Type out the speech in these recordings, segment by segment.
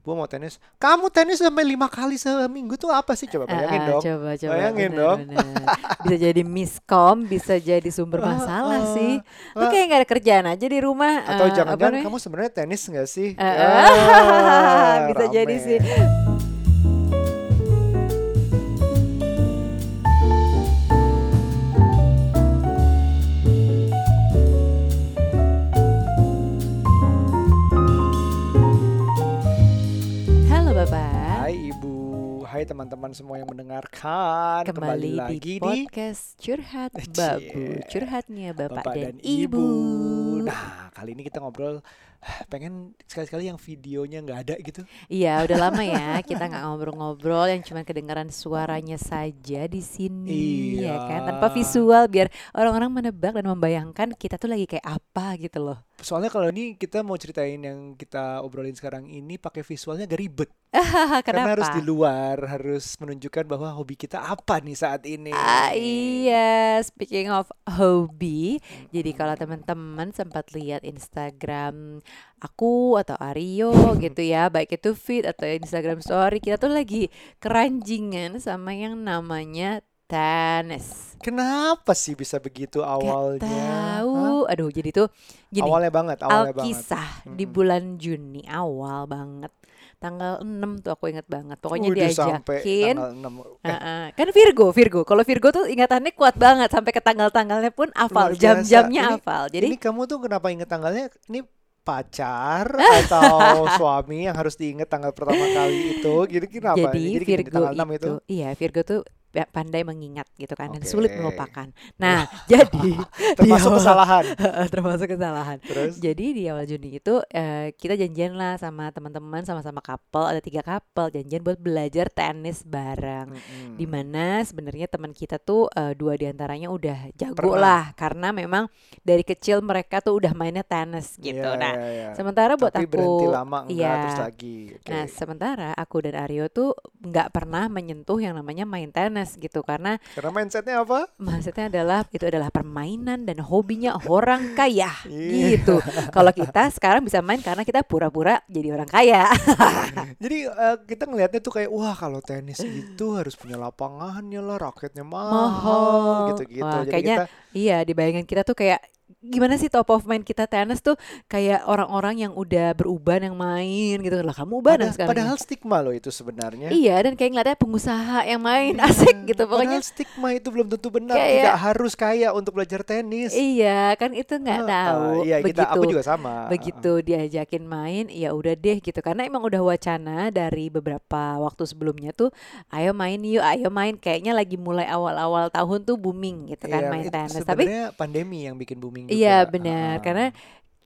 Bu mau tenis. Kamu tenis sampai lima kali seminggu tuh apa sih? Coba bayangin Ah, dong. Coba coba. Bayangin bener, dong. bener. Bisa jadi miskom, bisa jadi sumber Ah, masalah ah, sih. Lu kayak gak ada kerjaan aja di rumah. Atau eh, jangan-jangan kamu sebenarnya tenis nggak sih? Eh, bisa jadi rame. sih. Hai teman-teman semua yang mendengarkan. Kembali, lagi di di podcast curhat Cie. babu curhatnya bapak, Bapak dan, dan ibu. Ibu. Nah, kali ini kita ngobrol pengen sekali-sekali yang videonya nggak ada gitu. Iya udah lama ya kita nggak ngobrol-ngobrol yang cuma kedengaran suaranya saja di sini ya kan Iya. tanpa visual biar orang-orang menebak dan membayangkan kita tuh lagi kayak apa gitu loh. Soalnya kalau ini kita mau ceritain yang kita obrolin sekarang ini pakai visualnya agak ribet. Karena harus di luar, harus menunjukkan bahwa hobi kita apa nih saat ini. Ah, iya, speaking of hobi, jadi kalau teman-teman sempat lihat Instagram aku atau Aryo gitu ya, baik itu feed atau Instagram story, kita tuh lagi keranjingan sama yang namanya tenis. Kenapa sih bisa begitu Gak awalnya? Hah? tahu. Aduh, jadi tuh gini, Awalnya banget, awalnya banget. Alkisah di Mm-mm. bulan Juni awal banget. Tanggal 6 tuh aku inget banget. Pokoknya Udah sampai diajakin tanggal 6. Eh, Heeh. Kan Virgo, Virgo. Kalau Virgo tuh ingatannya kuat banget sampai ke tanggal-tanggalnya pun hafal, jam-jamnya hafal. Jadi ini kamu tuh kenapa inget tanggalnya? Ini pacar atau suami yang harus diingat tanggal pertama kali itu? Gitu kenapa? jadi gini, di Virgo tanggal 6 itu, iya Virgo tuh pandai mengingat gitu kan dan Oke. sulit melupakan. Nah, jadi termasuk awal- kesalahan. termasuk kesalahan. Terus Jadi di awal Juni itu eh, kita janjian lah sama teman-teman sama-sama couple ada tiga couple janjian buat belajar tenis bareng. Mm-mm. Di mana sebenarnya teman kita tuh eh, dua di antaranya udah jago Pernah. lah karena memang dari kecil mereka tuh udah mainnya tenis gitu. Iya, nah, iya, iya. sementara buat Tapi aku berhenti lama enggak iya. terus lagi. Oke. Nah, sementara aku dan Aryo tuh nggak pernah menyentuh yang namanya main tenis gitu karena Karena mindsetnya apa? maksudnya adalah itu adalah permainan dan hobinya orang kaya Iya. gitu. Kalau kita sekarang bisa main karena kita pura-pura jadi orang kaya. Jadi eh, kita ngelihatnya tuh kayak wah kalau tenis itu harus punya lapangannya lah, raketnya mahal, Mahal. gitu-gitu. Wah, Jadi kayaknya kita iya, di bayangan kita tuh kayak gimana sih top of mind kita tenis tuh kayak orang-orang yang udah beruban yang main gitu. Lah kamu ubanan pada- sekarang. padahal stigma loh itu sebenarnya. iya dan kayak ngeliatnya pengusaha yang main asik gitu pokoknya. Padahal stigma itu belum tentu benar. Kayak- Tidak harus kaya untuk belajar tenis. iya kan itu nggak Heeh, tahu. Iya, kita aku begitu juga sama. begitu diajakin main ya udah deh gitu. Karena emang udah wacana dari beberapa waktu sebelumnya tuh ayo main yuk ayo main. Kayaknya lagi mulai awal-awal tahun tuh booming gitu kan Iya, main tenis tapi Sebenarnya pandemi yang bikin booming juga. iya benar Heeh. karena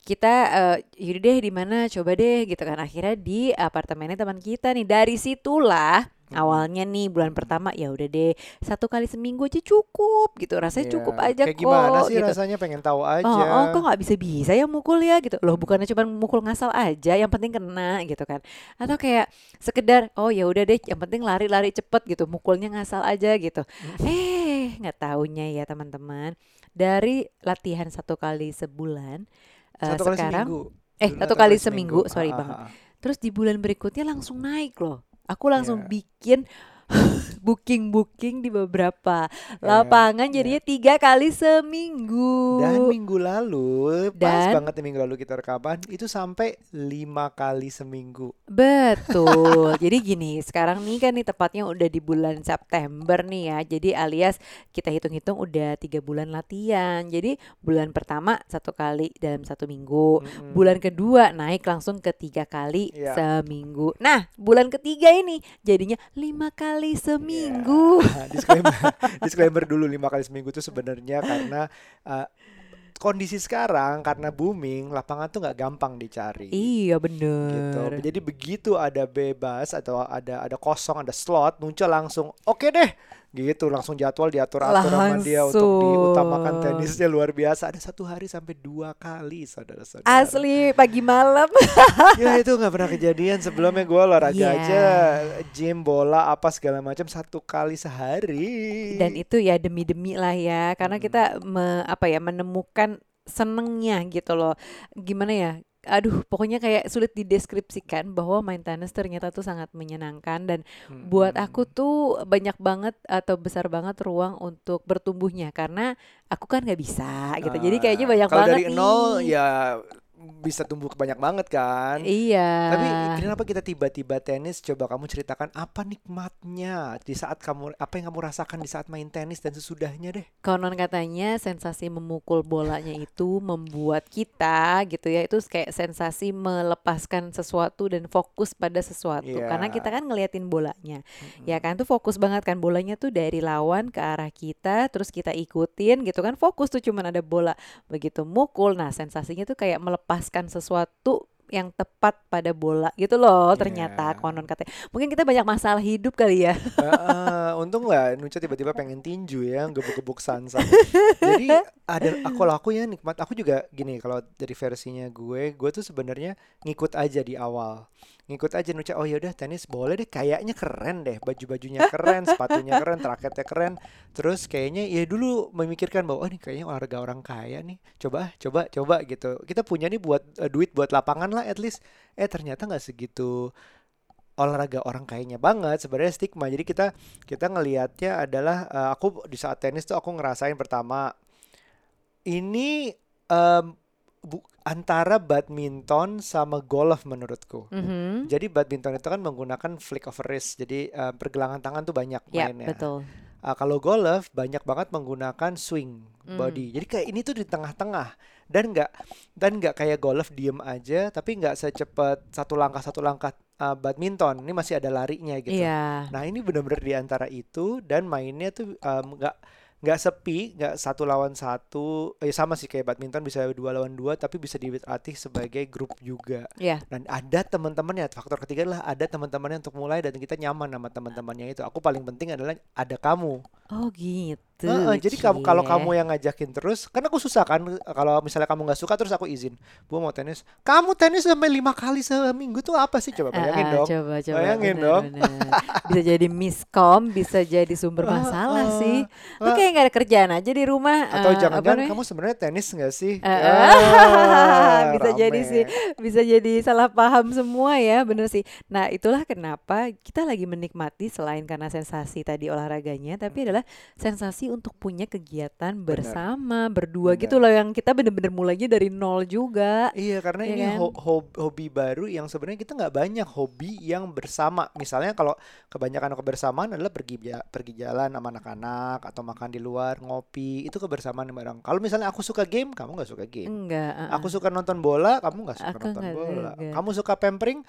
kita eh yaudah deh di mana coba deh gitu kan akhirnya di apartemennya teman kita nih dari situlah Hmm. awalnya nih bulan pertama ya udah deh satu kali seminggu aja cukup gitu rasanya Iya. cukup aja Kayak kok gimana sih gitu. rasanya pengen tahu aja. Oh, oh kok nggak bisa-bisa ya mukul ya gitu loh bukannya cuma mukul ngasal aja yang penting kena gitu kan atau kayak sekedar oh ya udah deh yang penting lari-lari cepet gitu mukulnya ngasal aja gitu eh nggak taunya ya teman-teman dari latihan satu kali sebulan eh, Satu kali sekarang seminggu. eh satu satu kali seminggu sorry Ah, ah, banget ah. terus di bulan berikutnya langsung naik loh aku langsung Iya. bikin booking-booking di beberapa Iya, lapangan iya. jadinya tiga kali seminggu Dan minggu lalu, pas Dan- banget nih minggu lalu kita rekaman, itu sampai lima kali seminggu. Betul. Jadi gini, sekarang nih kan nih tepatnya udah di bulan September nih ya. Jadi alias kita hitung-hitung udah tiga bulan latihan. Jadi bulan pertama satu kali dalam satu minggu. Mm-mm. Bulan kedua naik langsung ke tiga kali Iya. seminggu. Nah, bulan ketiga ini jadinya lima kali seminggu. Nah, disclaimer, disclaimer dulu lima kali seminggu itu sebenarnya karena uh, kondisi sekarang karena booming lapangan tuh nggak gampang dicari. Iya gitu. bener. Jadi begitu ada bebas atau ada ada kosong ada slot muncul langsung oke deh gitu langsung jadwal diatur atur sama dia untuk diutamakan tenisnya luar biasa. Ada satu hari sampai dua kali saudara-saudara. Asli pagi malam. ya itu nggak pernah kejadian. Sebelumnya gue olahraga Iya. aja gym bola apa segala macam satu kali sehari. Dan itu ya demi-demi lah ya karena kita me- apa ya menemukan senengnya gitu loh. Gimana ya aduh pokoknya kayak sulit dideskripsikan bahwa main tenis ternyata tuh sangat menyenangkan dan buat Mm-mm. aku tuh banyak banget atau besar banget ruang untuk bertumbuhnya karena aku kan nggak bisa gitu. Jadi kayaknya Ah, banyak kalau banget dari nol nih. ya bisa tumbuh ke banyak banget kan. Iya. Tapi kenapa kita tiba-tiba tenis? Coba kamu ceritakan apa nikmatnya di saat kamu apa yang kamu rasakan di saat main tenis dan sesudahnya deh. Konon katanya sensasi memukul bolanya itu membuat kita gitu ya itu kayak sensasi melepaskan sesuatu dan fokus pada sesuatu karena kita Iya. kan ngeliatin bolanya ya Mm-mm. kan tuh fokus banget kan bolanya tuh dari lawan ke arah kita terus kita ikutin gitu kan fokus tuh cuman ada bola begitu mukul nah sensasinya tuh kayak melepaskan sesuatu yang tepat pada bola gitu loh ternyata Iya. konon katanya mungkin kita banyak masalah hidup kali ya Heeh, untung lah Nuca tiba-tiba pengen tinju ya, gebuk-gebuk Sansa. Jadi ada aku kalau aku ya nikmat. Aku juga gini kalau dari versinya gue, gue tuh sebenarnya ngikut aja di awal. Ngikut aja Nuca, oh yaudah tenis boleh deh, kayaknya keren deh, baju-bajunya keren, sepatunya keren, raketnya keren. Terus kayaknya ya dulu memikirkan bahwa oh ini kayaknya olahraga orang kaya nih. Coba, coba, coba gitu. Kita punya nih buat eh, duit buat lapangan lah at least. Eh ternyata nggak segitu olahraga orang kayaknya banget sebenarnya stigma. Jadi kita kita ngelihatnya adalah eh, aku di saat tenis tuh aku ngerasain pertama ini em, bu- antara badminton sama golf menurutku. Mhm. jadi badminton itu kan menggunakan flick of wrist. Jadi eh, pergelangan tangan tuh banyak ya mainnya. betul Ah, kalau golf banyak banget menggunakan swing Hmm. body. Jadi kayak ini tuh di tengah-tengah dan nggak dan nggak kayak golf diem aja, tapi nggak secepat satu langkah satu langkah ah, badminton. Ini masih ada larinya gitu. Iya. Nah ini benar-benar di antara itu dan mainnya tuh em, nggak nggak sepi, nggak satu lawan satu. Eh sama sih kayak badminton bisa dua lawan dua, tapi bisa dilatih sebagai grup juga. Iya. Dan ada teman-temannya. Faktor ketiga adalah ada teman-temannya untuk mulai dan kita nyaman sama teman-temannya itu. Aku paling penting adalah ada kamu. Oh gitu. Heeh, jadi kamu kalau Cie. kamu yang ngajakin terus, kan aku susah kan kalau misalnya kamu nggak suka terus aku izin, bu mau tenis, kamu tenis sampai lima kali seminggu tuh apa sih coba bayangin dong. Coba coba. Bayangin bener, dong. bener. Bisa jadi miskom, bisa jadi sumber Ah, masalah ah, sih. Lu kayak gak ada kerjaan aja di rumah. Atau eh, jangan-jangan kamu sebenarnya tenis nggak sih? Eh, Ah, bisa jadi rame. sih, bisa jadi salah paham semua ya, bener sih. Nah itulah kenapa kita lagi menikmati selain karena sensasi tadi olahraganya, tapi adalah sensasi untuk punya kegiatan bersama, berdua Bener. gitu loh yang kita bener-bener mulainya dari nol juga. Iya karena Iya ini kan? ho- ho- hobi baru yang sebenarnya kita nggak banyak hobi yang bersama. Misalnya kalau kebanyakan kebersamaan adalah pergi pergi jalan sama anak-anak atau makan di luar, ngopi, itu kebersamaan bareng. Kalau misalnya aku suka game, kamu nggak suka game. Enggak. uh-uh. Aku suka nonton bola, kamu nggak suka Aku nonton bola. juga. Kamu suka pampering?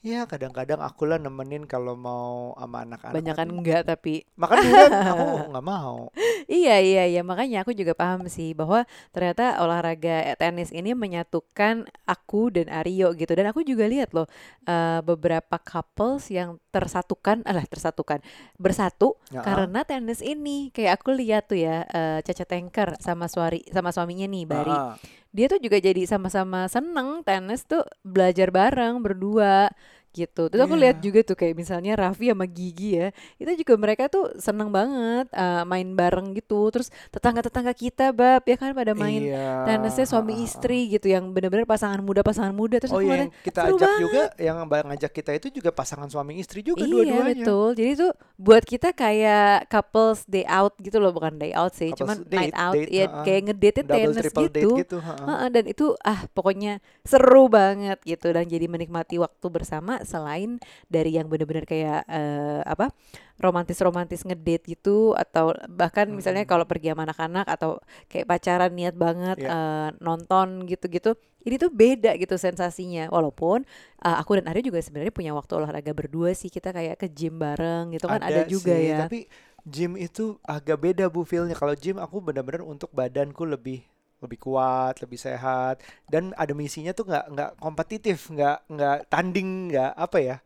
Ya kadang-kadang aku lah nemenin kalau mau sama anak-anak. Banyakan tapi- enggak tapi Makan durian aku nggak mau. Iya iya iya makanya aku juga paham sih bahwa ternyata olahraga tenis ini menyatukan aku dan Aryo gitu dan aku juga lihat loh eh, beberapa couples yang tersatukan alah tersatukan bersatu Ya, karena tenis ini kayak aku lihat tuh ya eh, Caca Tanker sama suari sama suaminya nih Bari ah. Dia tuh juga jadi sama-sama seneng tenis tuh belajar bareng berdua gitu. Terus aku Iya. lihat juga tuh kayak misalnya Raffi sama Gigi ya, itu juga mereka tuh seneng banget eh, main bareng gitu. Terus tetangga-tetangga kita bab ya kan pada main Iya. tenisnya suami istri gitu yang bener-bener pasangan muda pasangan muda. Terus Oh aku iya, ngeliat, yang kita ajak juga, yang ngajak kita itu juga pasangan suami istri juga Iya dua-duanya. betul. Jadi tuh buat kita kayak couples day out gitu loh, bukan day out sih, Couples cuman date, night out date, ya ha-ha. kayak ngedate tenis gitu. date gitu. ha-ha. Heeh, dan itu ah pokoknya seru banget gitu dan jadi menikmati waktu bersama selain dari yang bener-bener kayak eh, apa romantis-romantis ngedate gitu atau bahkan misalnya Mm-mm. kalau pergi sama anak-anak atau kayak pacaran niat banget Iya. eh, nonton gitu-gitu ini tuh beda gitu sensasinya walaupun eh, aku dan Arya juga sebenarnya punya waktu olahraga berdua sih kita kayak ke gym bareng gitu kan ada, juga sih, ya Tapi gym itu agak beda bu feelnya. Kalau gym aku benar-benar untuk badanku lebih lebih kuat, lebih sehat, dan ada misinya tuh nggak nggak kompetitif, nggak nggak tanding, nggak apa ya,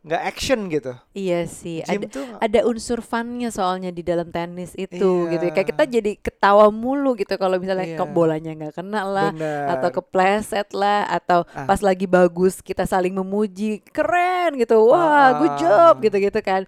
nggak action gitu. iya sih ada tuh ada unsur funnya soalnya di dalam tenis itu gitu ya. Kayak Iya. kita jadi ketawa mulu gitu kalau misalnya Iya. ke bolanya nggak kena lah atau benar. kepleset lah atau Ah. pas lagi bagus kita saling memuji keren gitu wah good job Ah. gitu-gitu kan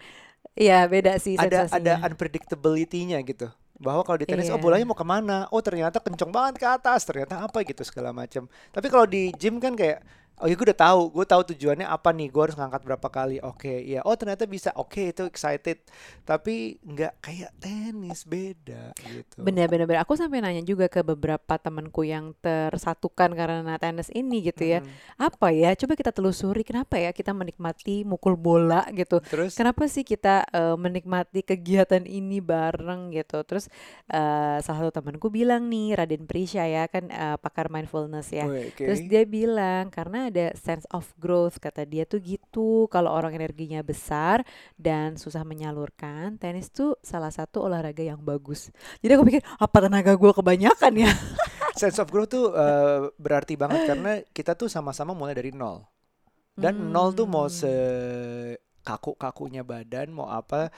Iya beda sih ada ada unpredictability-nya gitu. Bahwa kalau di tenis oh Iya. bolanya mau ke mana? Oh ternyata kenceng banget ke atas ternyata apa? gitu segala macam tapi kalau di gym kan kayak oh ya gue udah tahu gue tahu tujuannya apa nih gue harus ngangkat berapa kali oke iya oh ternyata bisa oke itu excited tapi nggak kayak tenis beda gitu Bener-bener bener. Aku sampai nanya juga ke beberapa temanku yang tersatukan karena tenis ini gitu ya. Mm. Apa ya? Coba kita telusuri kenapa ya kita menikmati mukul bola gitu. terus Kenapa sih kita eh, menikmati kegiatan ini bareng gitu? Terus eh, salah satu temanku bilang nih, Raden Prisya ya kan eh, pakar mindfulness ya. Wih, oke. Terus dia bilang karena ada sense of growth kata dia tuh gitu. Kalau orang energinya besar dan susah menyalurkan, tenis tuh salah satu olahraga yang bagus. Jadi aku pikir apa tenaga gue kebanyakan ya? sense of growth tuh eh, berarti banget karena kita tuh sama-sama mulai dari nol dan nol tuh mau Hmm. se kaku kakunya badan mau apa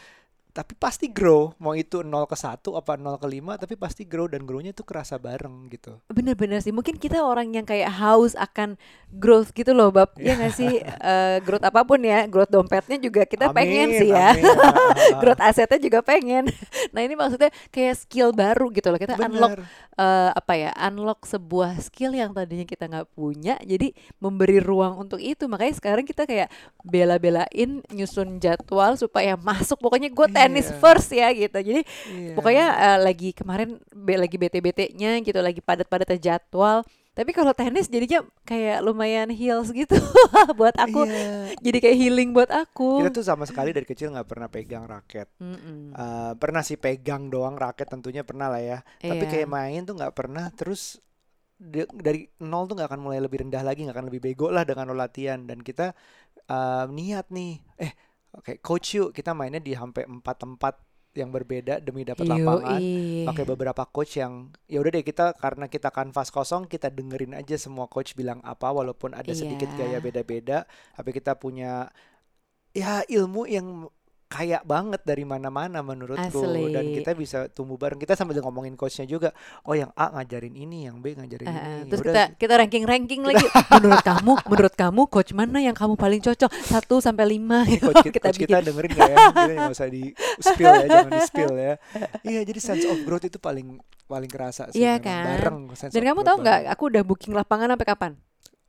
tapi pasti grow mau itu 0 ke 1 apa 0 ke 5 tapi pasti grow dan grownya tuh kerasa bareng gitu Bener-bener sih, mungkin kita orang yang kayak haus akan growth gitu loh, Bab. Ya nggak sih, Eh, growth apa pun ya, growth dompetnya juga kita pengen Amin, sih ya. amin. Growth asetnya juga pengen. Nah ini maksudnya kayak skill baru gitu loh. Kita unlock Bener. eh, apa ya unlock sebuah skill yang tadinya kita nggak punya jadi memberi ruang untuk itu makanya sekarang kita kayak bela-belain nyusun jadwal supaya masuk pokoknya gue tenis Iya. first ya gitu jadi Iya. pokoknya eh, lagi kemarin be- lagi bete-betenya gitu lagi padat-padatnya jadwal tapi kalau tenis jadinya kayak lumayan heals gitu buat aku Iya. jadi kayak healing buat aku kita tuh sama sekali dari kecil nggak pernah pegang raket Mm-mm. Eh, pernah sih pegang doang raket tentunya pernah lah ya tapi Iya. kayak main tuh nggak pernah terus dari nol tuh nggak akan mulai lebih rendah lagi nggak akan lebih bego lah dengan lo latihan dan kita eh, niat nih eh oke coach yuk kita mainnya di sampai empat tempat yang berbeda demi dapat lapangan pakai beberapa coach yang ya udah deh kita karena kita kanvas kosong kita dengerin aja semua coach bilang apa walaupun ada sedikit Iya. gaya beda-beda tapi kita punya ya ilmu yang kaya banget dari mana-mana menurutku dan Asli. kita bisa tumbuh bareng kita sambil ngomongin coachnya juga oh yang A ngajarin ini yang B ngajarin Eh, ini terus udah kita kita ranking ranking lagi menurut kamu menurut kamu coach mana yang kamu paling cocok satu sampai lima coach kita, kita coach bikin kita dengerin gak ya? Kita nggak usah di spill ya, jangan di spill ya. Iya, jadi sense of growth itu paling paling kerasa sih. Iya memang. kan? Bareng sense dan of kamu tahu nggak aku udah booking lapangan sampai kapan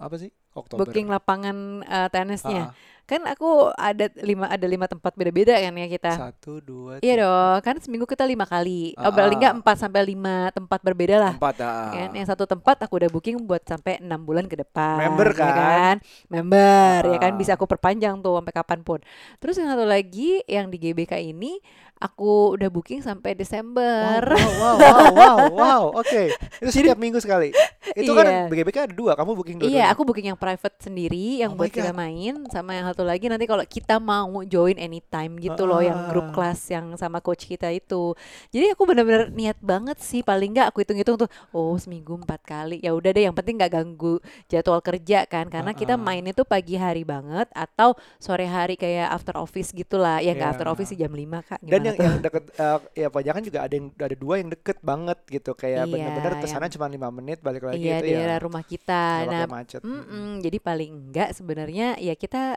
Apa sih? Oktober. booking lapangan eh, tenisnya Ah, kan aku ada lima ada lima tempat beda-beda kan ya kita Satu, dua, Iya dong, kan seminggu kita lima kali. Ah, Oh, paling nggak ah. empat sampai lima tempat berbeda lah. empat. ah. Kan, yang satu tempat aku udah booking buat sampai enam bulan ke depan. Member ya kan? Member ya kan Ah. bisa aku perpanjang tuh sampai kapan pun. Terus yang satu lagi yang di GBK ini aku udah booking sampai Desember. Wow, wow, wow, wow, wow. Oke, itu setiap minggu sekali. Itu kan Iya. BGBK ada dua, kamu booking dua. Iya, aku booking yang private sendiri yang Oh buat kita main sama yang satu lagi nanti kalau kita mau join anytime gitu loh yang grup Ah. kelas yang sama coach kita itu. Jadi aku bener-bener niat banget sih paling nggak aku hitung-hitung tuh oh seminggu empat kali. Ya udah deh yang penting nggak ganggu jadwal kerja kan karena kita Ah. main itu pagi hari banget atau sore hari kayak after office gitulah. Ya nggak Iya. after office sih jam 5 Kak. Dan yang tuh? yang deket eh, ya pajakan juga ada yang ada dua yang deket banget gitu kayak Iya, bener-bener yang- ke sana cuma lima menit balik lagi Iya itu daerah ya rumah kita. Nah macet. Mm-mm, jadi paling enggak sebenarnya ya kita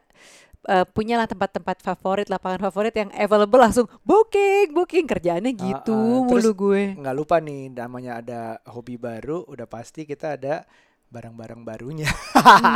eh, punyalah tempat-tempat favorit, lapangan favorit yang available langsung booking, booking kerjaannya Ah, gitu ah. mulu Terus gue. nggak lupa nih namanya ada hobi baru udah pasti kita ada barang-barang barunya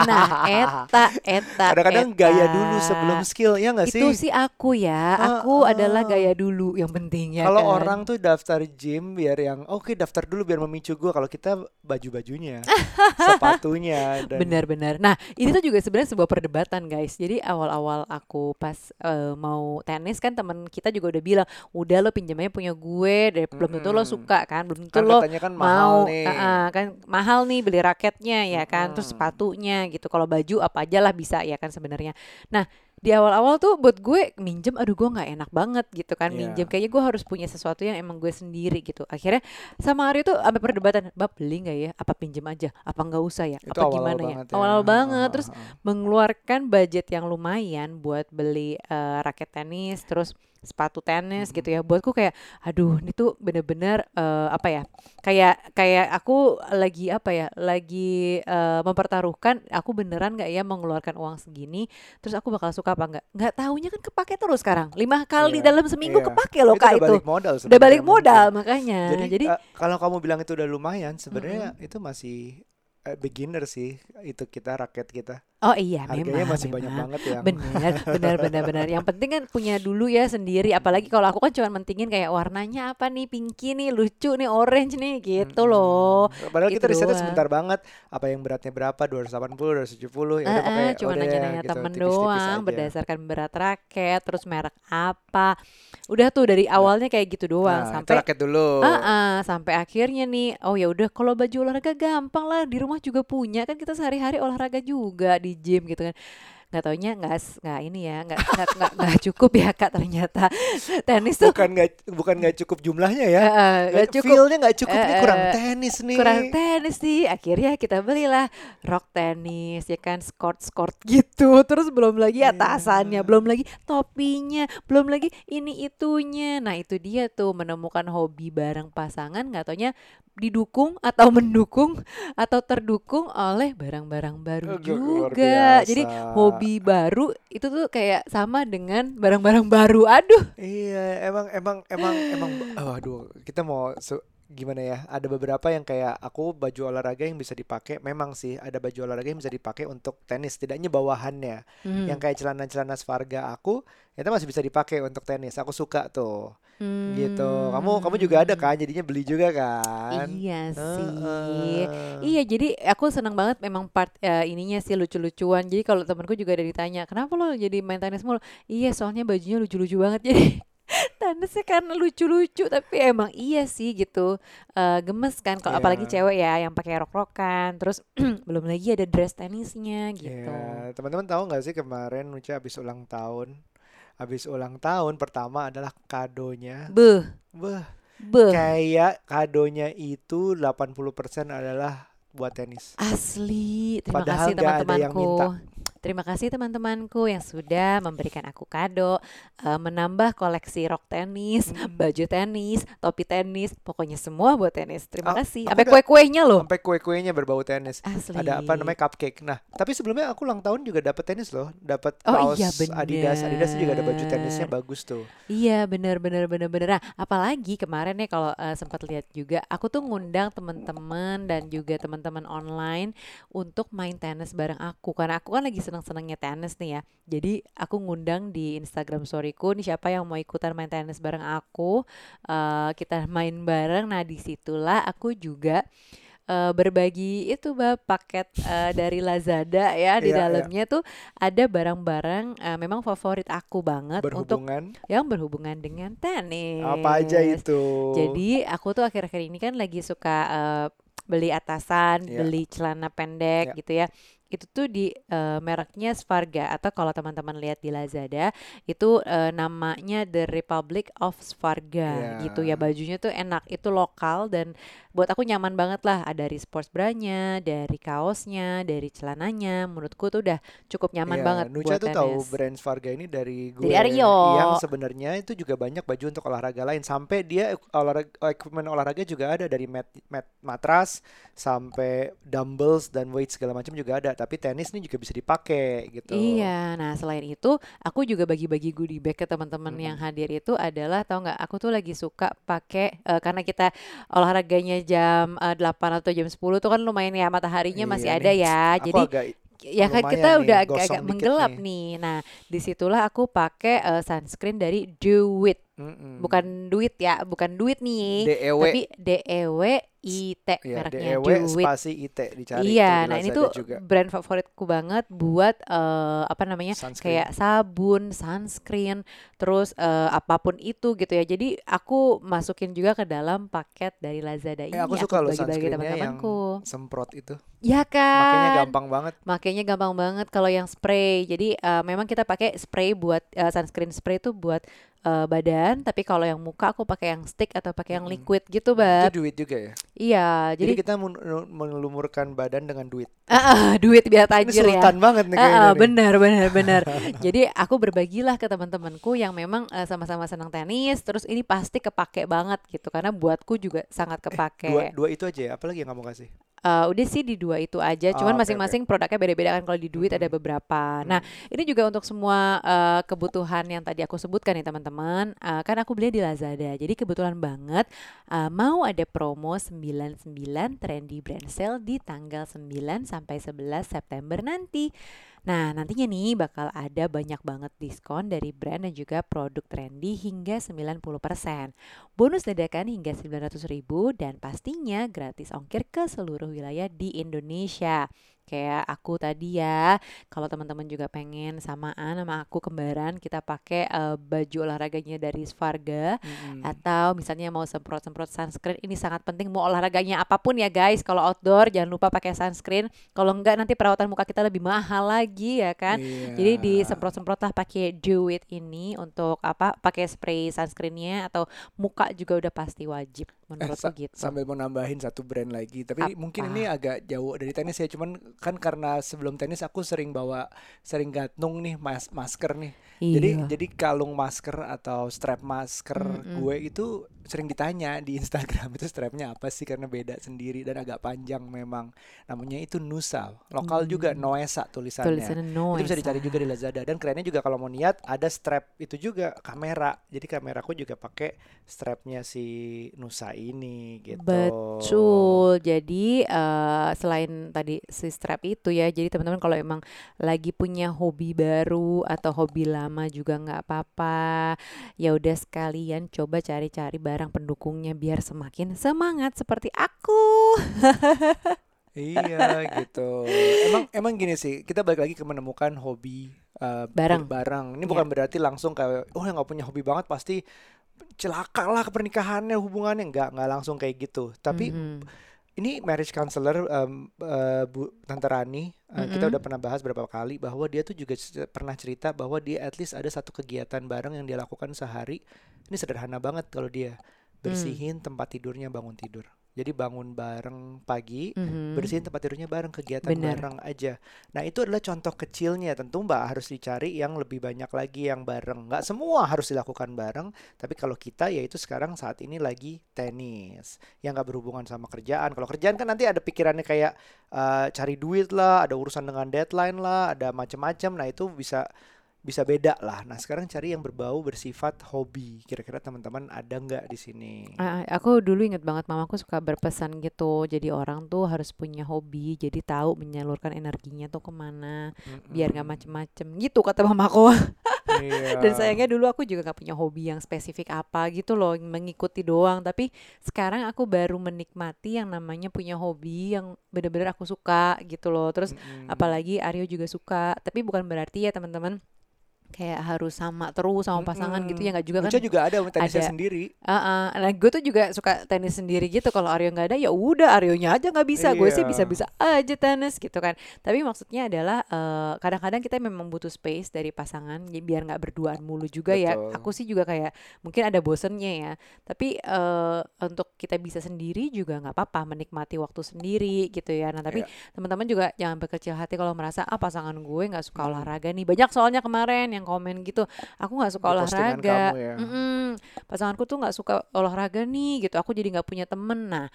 Nah, eta, eta, kadang-kadang eta. gaya dulu sebelum skill ya nggak sih Itu sih aku ya, aku ah. adalah gaya dulu yang penting ya kalau kan? orang tuh daftar gym biar yang oke daftar dulu biar memicu gua kalau kita baju-bajunya sepatunya dan Benar-benar. Nah, ini tuh juga sebenarnya sebuah perdebatan, guys. Jadi awal-awal aku pas eh, mau tenis kan teman kita juga udah bilang, "Udah lo pinjamnya punya gue, dari belum tentu lo suka kan, belum tentu kan lo kan mahal mau nih ah, kan mahal nih beli raketnya ya kan terus Mm-mm. sepatunya gitu. Kalau baju apa aja lah bisa ya kan sebenarnya. Nah di awal-awal tuh buat gue minjem aduh gue nggak enak banget gitu kan Iya. minjem. Kayaknya gue harus punya sesuatu yang emang gue sendiri gitu. Akhirnya sama Aryo tuh sampai perdebatan bab beli nggak ya? Apa pinjem aja? Apa nggak usah ya? Itu apa awal-awal gimana ya? banget awal-awal banget. Ah, terus ah, ah. mengeluarkan budget yang lumayan buat beli eh, raket tenis terus sepatu tenis gitu ya buatku kayak aduh ini tuh bener-bener eh, apa ya kayak kayak aku lagi apa ya lagi eh, mempertaruhkan aku beneran nggak ya mengeluarkan uang segini terus aku bakal suka apa enggak? Nggak taunya kan kepake terus sekarang. Lima kali Iya, dalam seminggu iya. kepake loh Itu kak udah itu. balik modal Udah balik modal makanya. Jadi, Jadi, eh, kalau kamu bilang itu udah lumayan, sebenarnya itu masih beginner sih itu kita raket kita. oh iya Harganya memang. masih banyak memang. banget yang Benar, benar, benar, benar. Yang penting kan punya dulu ya sendiri. Apalagi kalau aku kan cuma mentingin kayak warnanya apa nih, pinky nih, lucu nih, orange nih, gitu Mm-mm. loh. Padahal Itu kita risetnya doang. sebentar banget. Apa yang beratnya berapa? 280, 270 ya udah Eh, pakai eh, cuma nanya-nanya gitu, temen tipis-tipis doang aja. berdasarkan berat raket, terus merek apa. Udah tuh dari awalnya kayak gitu doang Nah, sampai raket dulu. Ah, ah, sampai akhirnya nih, oh ya udah kalau baju olahraga gampang lah di rumah juga punya kan kita sehari-hari olahraga juga di gym gitu kan. Nggak taunya nggak nggak ini ya nggak nggak nggak cukup ya kak ternyata tenis tuh Bukan nggak bukan nggak cukup jumlahnya ya. nggak cukup Feel-nya nggak cukup nih Eh, kurang tenis nih. kurang tenis sih akhirnya kita belilah rok tenis ya kan skort skort gitu terus belum lagi Iya. atasannya belum lagi topinya belum lagi ini itunya nah itu dia tuh menemukan hobi bareng pasangan nggak taunya didukung atau mendukung atau terdukung oleh barang-barang baru luar juga jadi hobi baru itu tuh kayak sama dengan barang-barang baru aduh Iya, emang emang emang emang oh, aduh, kita mau gimana ya? Ada beberapa yang kayak aku baju olahraga yang bisa dipakai. Memang sih ada baju olahraga yang bisa dipakai untuk tenis, tidaknya bawahannya. Hmm. Yang kayak celana-celana Sparga aku itu masih bisa dipakai untuk tenis. Aku suka tuh. Gitu. Kamu kamu juga ada Hmm. kan? Jadinya beli juga kan? Iya sih. Heeh. Iya, jadi aku senang banget memang part eh, ininya sih lucu-lucuan. Jadi kalau temanku juga ada ditanya, kenapa lo jadi main tenis mulu? Iya, soalnya bajunya lucu-lucu banget. Jadi tenisnya karena lucu-lucu, tapi emang iya sih gitu. Eh, gemes kan, kalau apalagi Iya. cewek ya yang pakai rok-rokan, terus belum lagi ada dress tenisnya gitu. Iya, teman-teman tahu nggak sih kemarin Nucha habis ulang tahun? Habis ulang tahun pertama adalah kadonya. Beuh, Beuh, beuh. kayak kadonya itu 80% adalah buat tenis. Asli, terima Padahal kasih nggak ada yang teman-temanku. Terima kasih teman-temanku yang sudah memberikan aku kado, eh, menambah koleksi rok tenis, Mm. baju tenis, topi tenis, pokoknya semua buat tenis. Terima Ah, kasih. Sampai kue-kuenya loh. Sampai kue-kuenya berbau tenis. Asli. Ada apa namanya cupcake. Nah, tapi sebelumnya aku ulang tahun juga dapat tenis loh, dapat Oh, kaos iya, Adidas. Adidas juga ada baju tenisnya bagus tuh. Iya bener bener bener bener. Nah, apalagi kemarin nih kalau eh, sempat lihat juga, aku tuh ngundang teman-teman dan juga teman-teman online untuk main tenis bareng aku karena aku kan lagi seneng-senengnya tenis nih ya. Jadi aku ngundang di Instagram storyku nih siapa yang mau ikutan main tenis bareng aku, eh, kita main bareng. Nah di situlah aku juga eh, berbagi itu bah paket eh, dari Lazada ya Iya, di iya. dalamnya tuh ada barang-barang eh, memang favorit aku banget untuk Berhubungan yang berhubungan dengan tenis. apa aja itu? Jadi aku tuh akhir-akhir ini kan lagi suka eh, beli atasan, Iya. beli celana pendek Iya. gitu ya. Itu tuh di eh, mereknya Sparga atau kalau teman-teman lihat di Lazada itu eh, namanya The Republic of Sparga Iya. gitu ya. Bajunya tuh enak, itu lokal dan buat aku nyaman banget lah. Ada dari sports bra-nya, dari kaosnya, dari celananya. Menurutku tuh udah cukup nyaman Iya, banget Nucha buat tuh tahu brand Sparga ini dari gue Dari Aryo. yang sebenarnya itu juga banyak baju untuk olahraga lain sampai dia olahraga equipment olahraga juga ada dari mat, mat matras sampai dumbbells dan weight segala macam juga ada tapi tenis ini juga bisa dipakai gitu. Iya, nah selain itu aku juga bagi-bagi goodie bag ke teman-teman yang Mm-mm. hadir itu adalah tahu nggak? Aku tuh lagi suka pakai eh, karena kita olahraganya jam eh, 8 atau jam 10 tuh kan lumayan ya mataharinya masih Iya ada nih, ya. Aku Jadi agak ya kan kita nih, udah agak-agak menggelap nih. nih. Nah, di situlah aku pakai eh, sunscreen dari Do It. Mm-mm. Bukan duit ya, bukan duit nih. DEW Tapi D E W I T ya mereknya DEW Do It. spasi IT dicari Iya, nah ini tuh juga brand favoritku banget buat eh, apa namanya sunscreen. kayak sabun, sunscreen, terus eh, apa pun itu gitu ya. Jadi aku masukin juga ke dalam paket dari Lazada Eh, ini. aku suka loh bagi-bagi sunscreennya yang teman-temanku. semprot itu. Ya Makanya kan? gampang banget. Makanya gampang banget kalau yang spray. Jadi eh, memang kita pakai spray buat eh, sunscreen spray itu buat eh, badan, tapi kalau yang muka aku pakai yang stick atau pakai yang liquid gitu, Itu Bab. duit juga ya. Iya, Jadi, jadi kita men- melumurkan badan dengan duit. ah, ah, duit biar Ini tajir ya. sultan banget nih kayaknya ah, nih. benar benar benar. Jadi aku berbagilah ke teman-temanku yang memang eh, sama-sama senang tenis, terus ini pasti kepake banget gitu karena buatku juga sangat Dua, kepake. dua itu aja ya. Apalagi yang kamu kasih? Eh, udah sih di dua itu aja. Oh, Cuman masing-masing produknya beda-beda kan. Kalau di duit ada Mm-mm. beberapa. Nah, Hmm. ini juga untuk semua eh, kebutuhan yang tadi aku sebutkan nih teman-teman. Eh, kan aku beli di Lazada. Jadi kebetulan banget eh, mau ada promo 99 Trendy Brand Sale di tanggal 9 sampai 11 September nanti. Nah, nantinya nih bakal ada banyak banget diskon dari brand dan juga produk trendy hingga 90%. Bonus dadakan hingga 900 ribu dan pastinya gratis ongkir ke seluruh wilayah di Indonesia. Kayak aku tadi ya, kalau teman-teman juga pengen samaan sama aku kembaran, kita pakai eh, baju olahraganya dari Svarga Mm-mm. atau misalnya mau semprot-semprot sunscreen ini sangat penting mau olahraganya apa pun ya guys kalau outdoor jangan lupa pakai sunscreen kalau enggak nanti perawatan muka kita lebih mahal lagi ya kan jadi Iya. disemprot-semprot lah pakai Do It ini untuk apa pakai spray sunscreennya atau muka juga udah pasti wajib Eh, menurutku sa- gitu sambil mau nambahin satu brand lagi, tapi mungkin Apa? ini agak jauh dari tenis ya. Cuman kan karena sebelum tenis aku sering bawa, sering gantung nih mas masker nih. Jadi iya jadi kalung masker atau strap masker Mm-mm. gue itu sering ditanya di Instagram itu strapnya apa sih karena beda sendiri dan agak panjang memang. Namanya itu Nusa, lokal juga Hmm. Noesa tulisannya. tulisannya no Itu bisa dicari juga di Lazada dan kerennya juga kalau mau niat ada strap itu juga kamera. Jadi kameraku juga pakai strapnya si Nusa ini gitu. Betul. Jadi eh, selain tadi si strap itu ya, jadi teman-teman kalau emang lagi punya hobi baru atau hobi lama juga nggak apa-apa. Ya udah sekalian coba cari-cari barang pendukungnya biar semakin semangat seperti aku. Iya gitu. Emang emang gini sih, kita balik lagi ke menemukan hobi uh, Bareng. bareng. Ini Iya. bukan berarti langsung kayak oh yang nggak punya hobi banget pasti celaka lah pernikahannya hubungannya nggak nggak langsung kayak gitu. Tapi Mhm. Ini marriage counselor um, uh, Bu Tante Rani uh, kita Mm-mm. udah pernah bahas beberapa kali bahwa dia tuh juga c- pernah cerita bahwa dia at least ada satu kegiatan bareng yang dia lakukan sehari. Ini sederhana banget kalau dia Hmm. bersihin tempat tidurnya bangun tidur. Jadi bangun bareng pagi, Mhm. bersihin tempat tidurnya bareng kegiatan Bener. bareng aja. Nah itu adalah contoh kecilnya. Tentu mbak harus dicari yang lebih banyak lagi yang bareng. Nggak semua harus dilakukan bareng. Tapi kalau kita yaitu sekarang saat ini lagi tenis, yang nggak berhubungan sama kerjaan. Kalau kerjaan kan nanti ada pikirannya kayak eh, cari duit lah, ada urusan dengan deadline lah, ada macam-macam. Nah itu bisa bisa beda lah. Nah sekarang cari yang berbau bersifat hobi. Kira-kira teman-teman ada nggak di sini? Ah, aku dulu inget banget mamaku suka berpesan gitu. Jadi orang tuh harus punya hobi, jadi tahu menyalurkan energinya tuh ke mana, biar nggak macem-macem gitu kata mamaku. Iya. Dan sayangnya dulu aku juga gak punya hobi yang spesifik apa gitu loh, mengikuti doang. Tapi sekarang aku baru menikmati yang namanya punya hobi yang bener-bener aku suka gitu loh. Terus Mm-mm. apalagi Aryo juga suka. Tapi bukan berarti ya teman-teman kayak harus sama terus sama pasangan gitu ya nggak juga kan Nucha juga ada tenisnya ada. sendiri. Ah, ah. Nah, gue tuh juga suka tenis sendiri gitu. Kalau Aryo nggak ada, ya udah Aryonya aja nggak bisa. Gue sih Iya. bisa-bisa aja tenis gitu kan. Tapi maksudnya adalah eh, kadang-kadang kita memang butuh space dari pasangan, ya biar nggak berduaan mulu juga ya. Betul. Aku sih juga kayak mungkin ada bosennya ya. Tapi eh, untuk kita bisa sendiri juga nggak apa-apa menikmati waktu sendiri gitu ya. Nah, tapi teman-teman juga jangan berkecil hati kalau merasa ah pasangan gue nggak suka olahraga nih. Banyak soalnya kemarin yang komen gitu. Aku nggak suka Di olahraga. kamu ya. Mm-mm. Pasanganku tuh nggak suka olahraga nih gitu. Aku jadi nggak punya temen. Nah,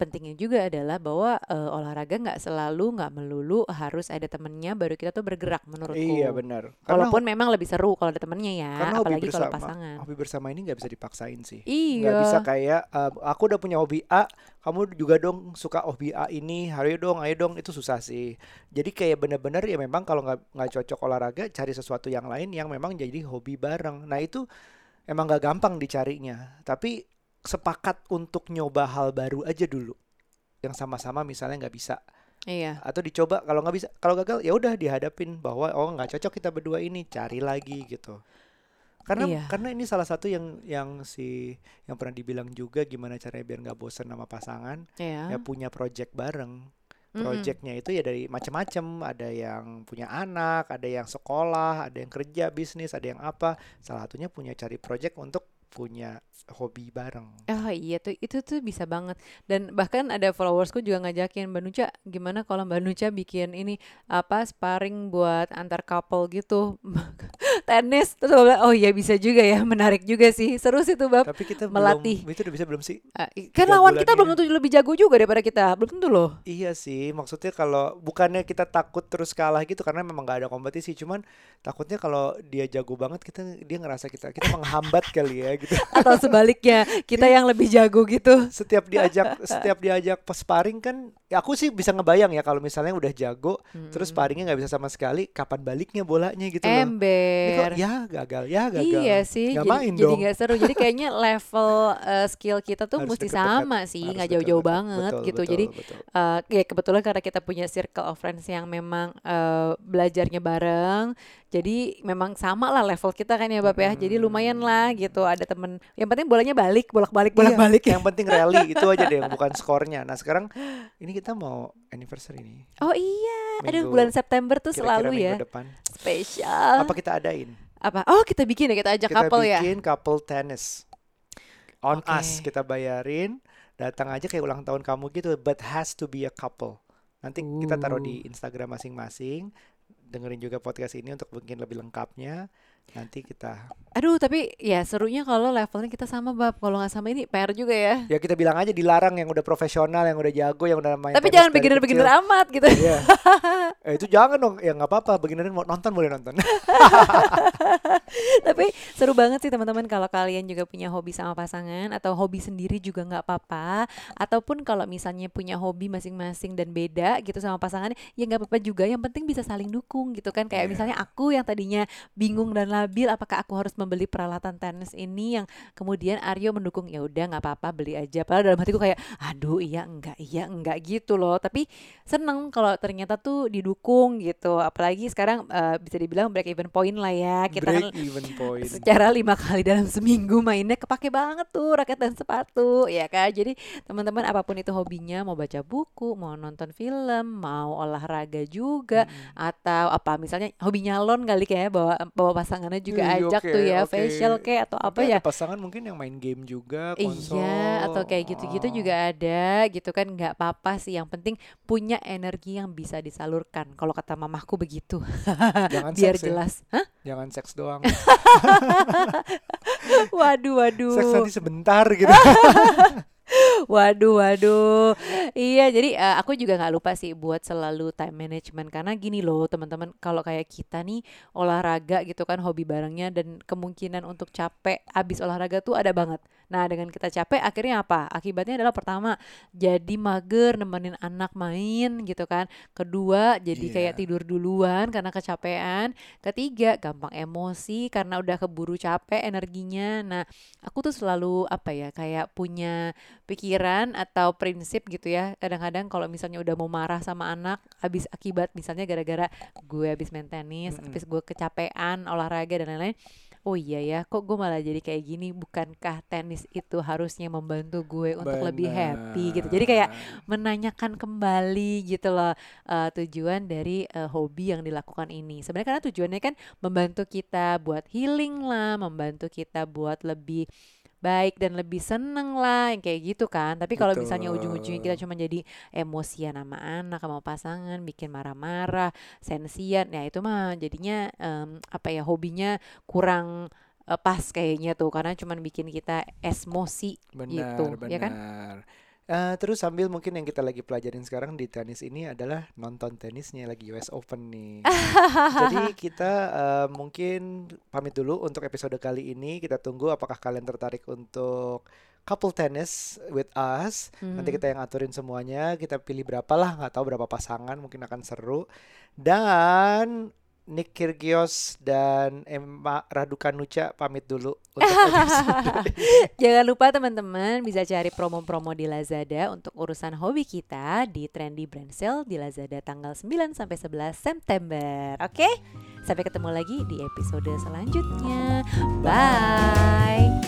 pentingnya juga adalah bahwa eh, olahraga nggak selalu nggak melulu harus ada temennya baru kita tuh bergerak menurutku. Iya benar. Walaupun memang lebih seru kalau ada temennya ya, karena hobi apalagi kalau bersama pasangan. hobi bersama ini nggak bisa dipaksain sih. Iya. Nggak bisa kayak eh, aku udah punya hobi A, kamu juga dong suka hobi A ini, ayo dong, ayo dong itu susah sih. Jadi kayak bener-bener ya memang kalau nggak nggak cocok olahraga, cari sesuatu yang lain yang memang jadi hobi bareng. Nah itu emang nggak gampang dicarinya. Tapi sepakat untuk nyoba hal baru aja dulu. Yang sama-sama misalnya nggak bisa Iya. atau dicoba kalau nggak bisa kalau gagal ya udah dihadapin bahwa oh nggak cocok kita berdua ini cari lagi gitu karena Iya. karena ini salah satu yang yang si yang pernah dibilang juga gimana caranya biar nggak bosan sama pasangan ya Iya. punya project bareng projectnya itu ya dari macam-macam ada yang punya anak ada yang sekolah ada yang kerja bisnis ada yang apa salah satunya punya cari project untuk punya hobi bareng. Oh iya tuh itu tuh bisa banget. Dan bahkan ada followersku juga ngajakin Mbak Nuca gimana kalau Mbak Nuca bikin ini apa sparring buat antar couple gitu tenis terus gue bilang oh iya bisa juga ya menarik juga sih seru sih tuh bab Tapi kita melatih. belum itu udah bisa belum sih? Ah, kan lawan kita belum ini. tentu lebih jago juga daripada kita belum tentu loh Iya sih, maksudnya kalau bukannya kita takut terus kalah gitu karena memang gak ada kompetisi, cuman takutnya kalau dia jago banget kita dia ngerasa kita kita menghambat kali ya gitu. atau sebaliknya kita yang lebih jago gitu Setiap diajak setiap diajak pas sparring kan, ya aku sih bisa ngebayang ya kalau misalnya udah jago, terus sparringnya nggak bisa sama sekali, kapan baliknya bolanya gitu loh. Ini kok ya gagal, ya gagal. Iya sih, Nggak jadi, main jadi dong. nggak seru. Jadi kayaknya level eh, skill kita tuh Harus mesti deket-deket. sama sih, nggak jauh-jauh banget Betul, gitu. betul, jadi betul. eh, ya kebetulan karena kita punya circle of friends yang memang eh, belajarnya bareng, jadi memang sama lah level kita kan ya Bab ya. Jadi lumayan lah gitu. Ada temen, yang penting bolanya balik, bolak-balik, Iya, bolak-balik. yang penting rally itu aja deh, bukan skornya. Nah sekarang ini kita mau anniversary nih. Oh iya, aduh Minggu- bulan September tuh Kira-kira selalu ya depan. spesial. Apa kita adain? Apa? Oh kita bikin ya, kita ajak kita couple ya. bikin couple tennis on Oke. us kita bayarin datang aja kayak ulang tahun kamu gitu but has to be a couple nanti kita taruh di. Instagram masing-masing dengerin juga podcast ini untuk mungkin lebih lengkapnya nanti kita Aduh tapi ya serunya kalau levelnya kita sama Bab. Kalau nggak sama ini PR juga ya. ya kita bilang aja dilarang yang udah profesional yang udah jago yang udah main Tapi jangan dari beginner-beginner kecil. amat gitu. Iya. eh, itu jangan dong ya nggak apa-apa beginnerin mau nonton boleh nonton Tapi seru banget sih teman-teman kalau kalian juga punya hobi sama pasangan atau hobi sendiri juga nggak apa-apa. Ataupun kalau misalnya punya hobi masing-masing dan beda gitu sama pasangannya, ya nggak apa-apa juga. Yang penting bisa saling dukung gitu kan. Kayak Iya. misalnya aku yang tadinya bingung dan labil, apakah aku harus membeli peralatan tenis ini yang kemudian Aryo mendukung ya udah nggak apa-apa beli aja. Padahal dalam hatiku kayak, aduh iya enggak iya enggak gitu loh. Tapi seneng kalau ternyata tuh didukung gitu. Apalagi sekarang eh, bisa dibilang break even point lah ya. Kita kan break even point secara lima kali dalam seminggu mainnya kepake banget tuh raket dan sepatu ya kan jadi teman-teman apa pun itu hobinya mau baca buku mau nonton film mau olahraga juga atau apa misalnya hobi nyalon kali kayak bawa bawa pasangannya juga Iya, ajak oke, tuh ya oke. facial kayak atau apa ya ada pasangan mungkin yang main game juga konsol Iya, atau kayak gitu-gitu Oh. juga ada gitu kan nggak apa-apa sih yang penting punya energi yang bisa disalurkan kalau kata mamahku begitu jangan biar seks ya. jelas Hah? jangan seks doang waduh waduh seks nanti sebentar gitu Waduh, waduh. Iya, jadi eh, aku juga nggak lupa sih buat selalu time management karena gini loh, teman-teman, kalau kayak kita nih olahraga gitu kan hobi barengnya dan kemungkinan untuk capek abis olahraga tuh ada banget. Nah, dengan kita capek akhirnya apa? Akibatnya adalah pertama, jadi mager nemenin anak main gitu kan. Kedua, jadi Iya. kayak tidur duluan karena kecapean. Ketiga, gampang emosi karena udah keburu capek energinya. Nah, aku tuh selalu apa ya, kayak punya pikiran atau prinsip gitu ya kadang-kadang kalau misalnya udah mau marah sama anak habis akibat misalnya gara-gara gue habis main tenis Mm-mm. habis gue kecapean olahraga dan lain-lain oh iya ya kok gue malah jadi kayak gini? Bukankah tenis itu harusnya membantu gue untuk lebih happy gitu? Jadi kayak menanyakan kembali gitu loh eh, tujuan dari eh, hobi yang dilakukan ini. Sebenarnya karena tujuannya kan membantu kita buat healing lah, membantu kita buat lebih baik dan lebih seneng lah yang kayak gitu kan. Tapi kalau misalnya ujung-ujungnya kita cuma jadi emosian sama anak sama pasangan, bikin marah-marah, sensian, ya itu mah jadinya em, apa ya hobinya kurang eh, pas kayaknya tuh karena cuman bikin kita esmosi benar gitu, benar ya kan? Eh, terus sambil mungkin yang kita lagi pelajarin sekarang di tenis ini adalah nonton tenisnya lagi US Open nih. Jadi kita eh, mungkin pamit dulu untuk episode kali ini. Kita tunggu apakah kalian tertarik untuk couple tennis with us. Nanti Mhm. kita yang aturin semuanya. Kita pilih berapa lah, nggak tahu berapa pasangan, mungkin akan seru. Dan Nick Kyrgios dan Emma Raducanucha pamit dulu untuk Jangan lupa teman-teman bisa cari promo-promo di Lazada untuk urusan hobi kita di Trendy Brand Sale di Lazada tanggal 9 sampai 11 September. Oke? Sampai ketemu lagi di episode selanjutnya. Bye.